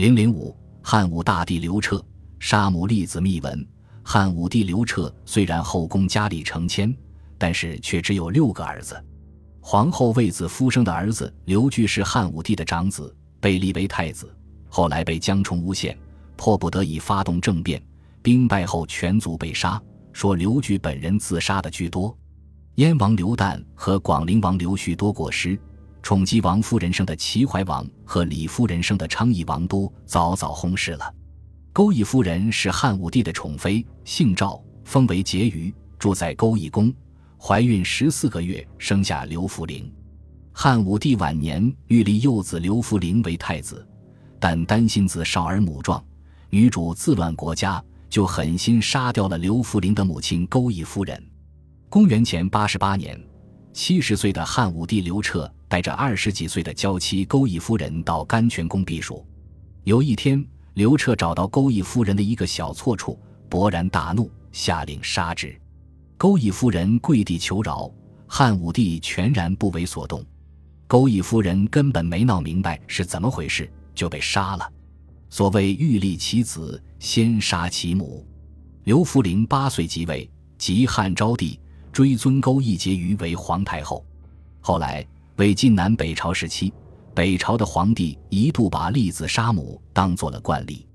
零零五，汉武大帝刘彻杀母立子密文。汉武帝刘彻虽然后宫佳丽成千，但是却只有六个儿子。皇后卫子夫生的儿子刘据是汉武帝的长子，被立为太子。后来被江充诬陷，迫不得已发动政变，兵败后全族被杀。说刘据本人自杀的居多。燕王刘旦和广陵王刘旭多过失，宠姬王夫人生的齐怀王和李夫人生的昌邑王都早早薨逝了。钩弋夫人是汉武帝的宠妃，姓赵，封为婕妤，住在钩弋宫。怀孕十四个月，生下刘弗陵。汉武帝晚年欲立幼子刘弗陵为太子，但担心子少而母壮，女主自乱国家，就狠心杀掉了刘弗陵的母亲钩弋夫人。公元前八十八年，七十岁的汉武帝刘彻带着二十几岁的娇妻钩弋夫人到甘泉宫避暑。有一天，刘彻找到钩弋夫人的一个小错处，勃然大怒，下令杀之。钩弋夫人跪地求饶，汉武帝全然不为所动。钩弋夫人根本没闹明白是怎么回事，就被杀了。所谓欲立其子，先杀其母。刘弗陵八岁即位，即汉昭帝，追尊勾弋婕妤为皇太后。后来魏晋南北朝时期，北朝的皇帝一度把立子杀母当做了惯例。